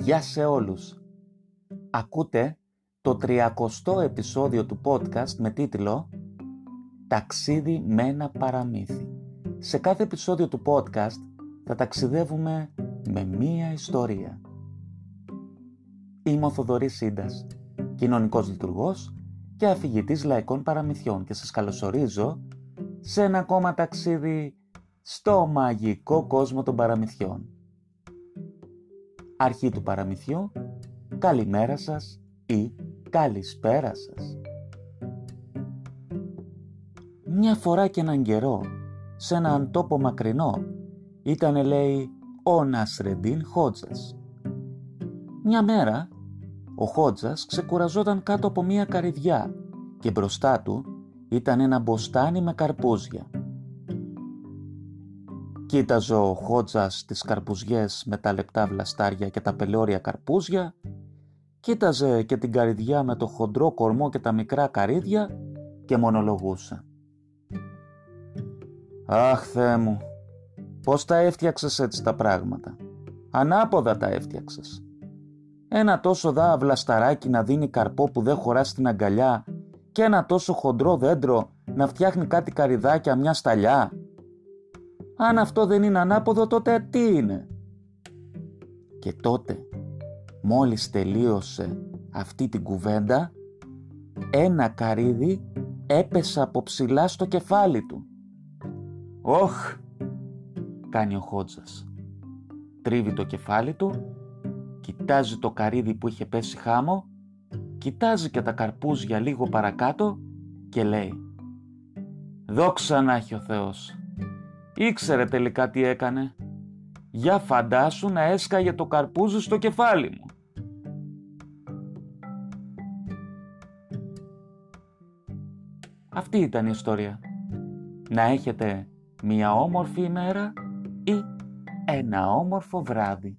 Γεια σε όλους. Ακούτε το 30ο επεισόδιο του podcast με τίτλο «Ταξίδι με ένα παραμύθι». Σε κάθε επεισόδιο του podcast θα ταξιδεύουμε με μία ιστορία. Είμαι ο Θοδωρής Σύντας, κοινωνικός λειτουργός και αφηγητής λαϊκών παραμυθιών και σας καλωσορίζω σε ένα ακόμα ταξίδι στο μαγικό κόσμο των παραμυθιών. Αρχή του παραμυθιού, καλημέρα σας ή καλησπέρα σας. Μια φορά και έναν καιρό, σε έναν τόπο μακρινό, ήταν λέει ο Νασρεντίν Χότζας. Μια μέρα, ο Χότζας ξεκουραζόταν κάτω από μια καρυδιά και μπροστά του ήταν ένα μποστάνι με καρπούζια. Κοίταζε ο Χότζας τις καρπουζιές με τα λεπτά βλαστάρια και τα πελώρια καρπούζια, κοίταζε και την καρυδιά με το χοντρό κορμό και τα μικρά καρύδια και μονολογούσε. «Αχ, Θεέ μου, πώς τα έφτιαξες έτσι τα πράγματα. Ανάποδα τα έφτιαξες. Ένα τόσο δά βλασταράκι να δίνει καρπό που δεν χωρά στην αγκαλιά και ένα τόσο χοντρό δέντρο να φτιάχνει κάτι καριδάκια μια σταλιά. Αν αυτό δεν είναι ανάποδο τότε τι είναι; Και τότε μόλις τελείωσε αυτή την κουβέντα ένα καρύδι έπεσε από ψηλά στο κεφάλι του. «Όχ», κάνει ο Χότζας. Τρίβει το κεφάλι του, κοιτάζει το καρύδι που είχε πέσει χάμο κοιτάζει και τα καρπούζια λίγο παρακάτω και λέει «Δόξα να έχει ο Θεός, ήξερε τελικά τι έκανε. Για φαντάσου να έσκαγε το καρπούζι στο κεφάλι μου». Αυτή ήταν η ιστορία. Να έχετε μια όμορφη ημέρα ή ένα όμορφο βράδυ.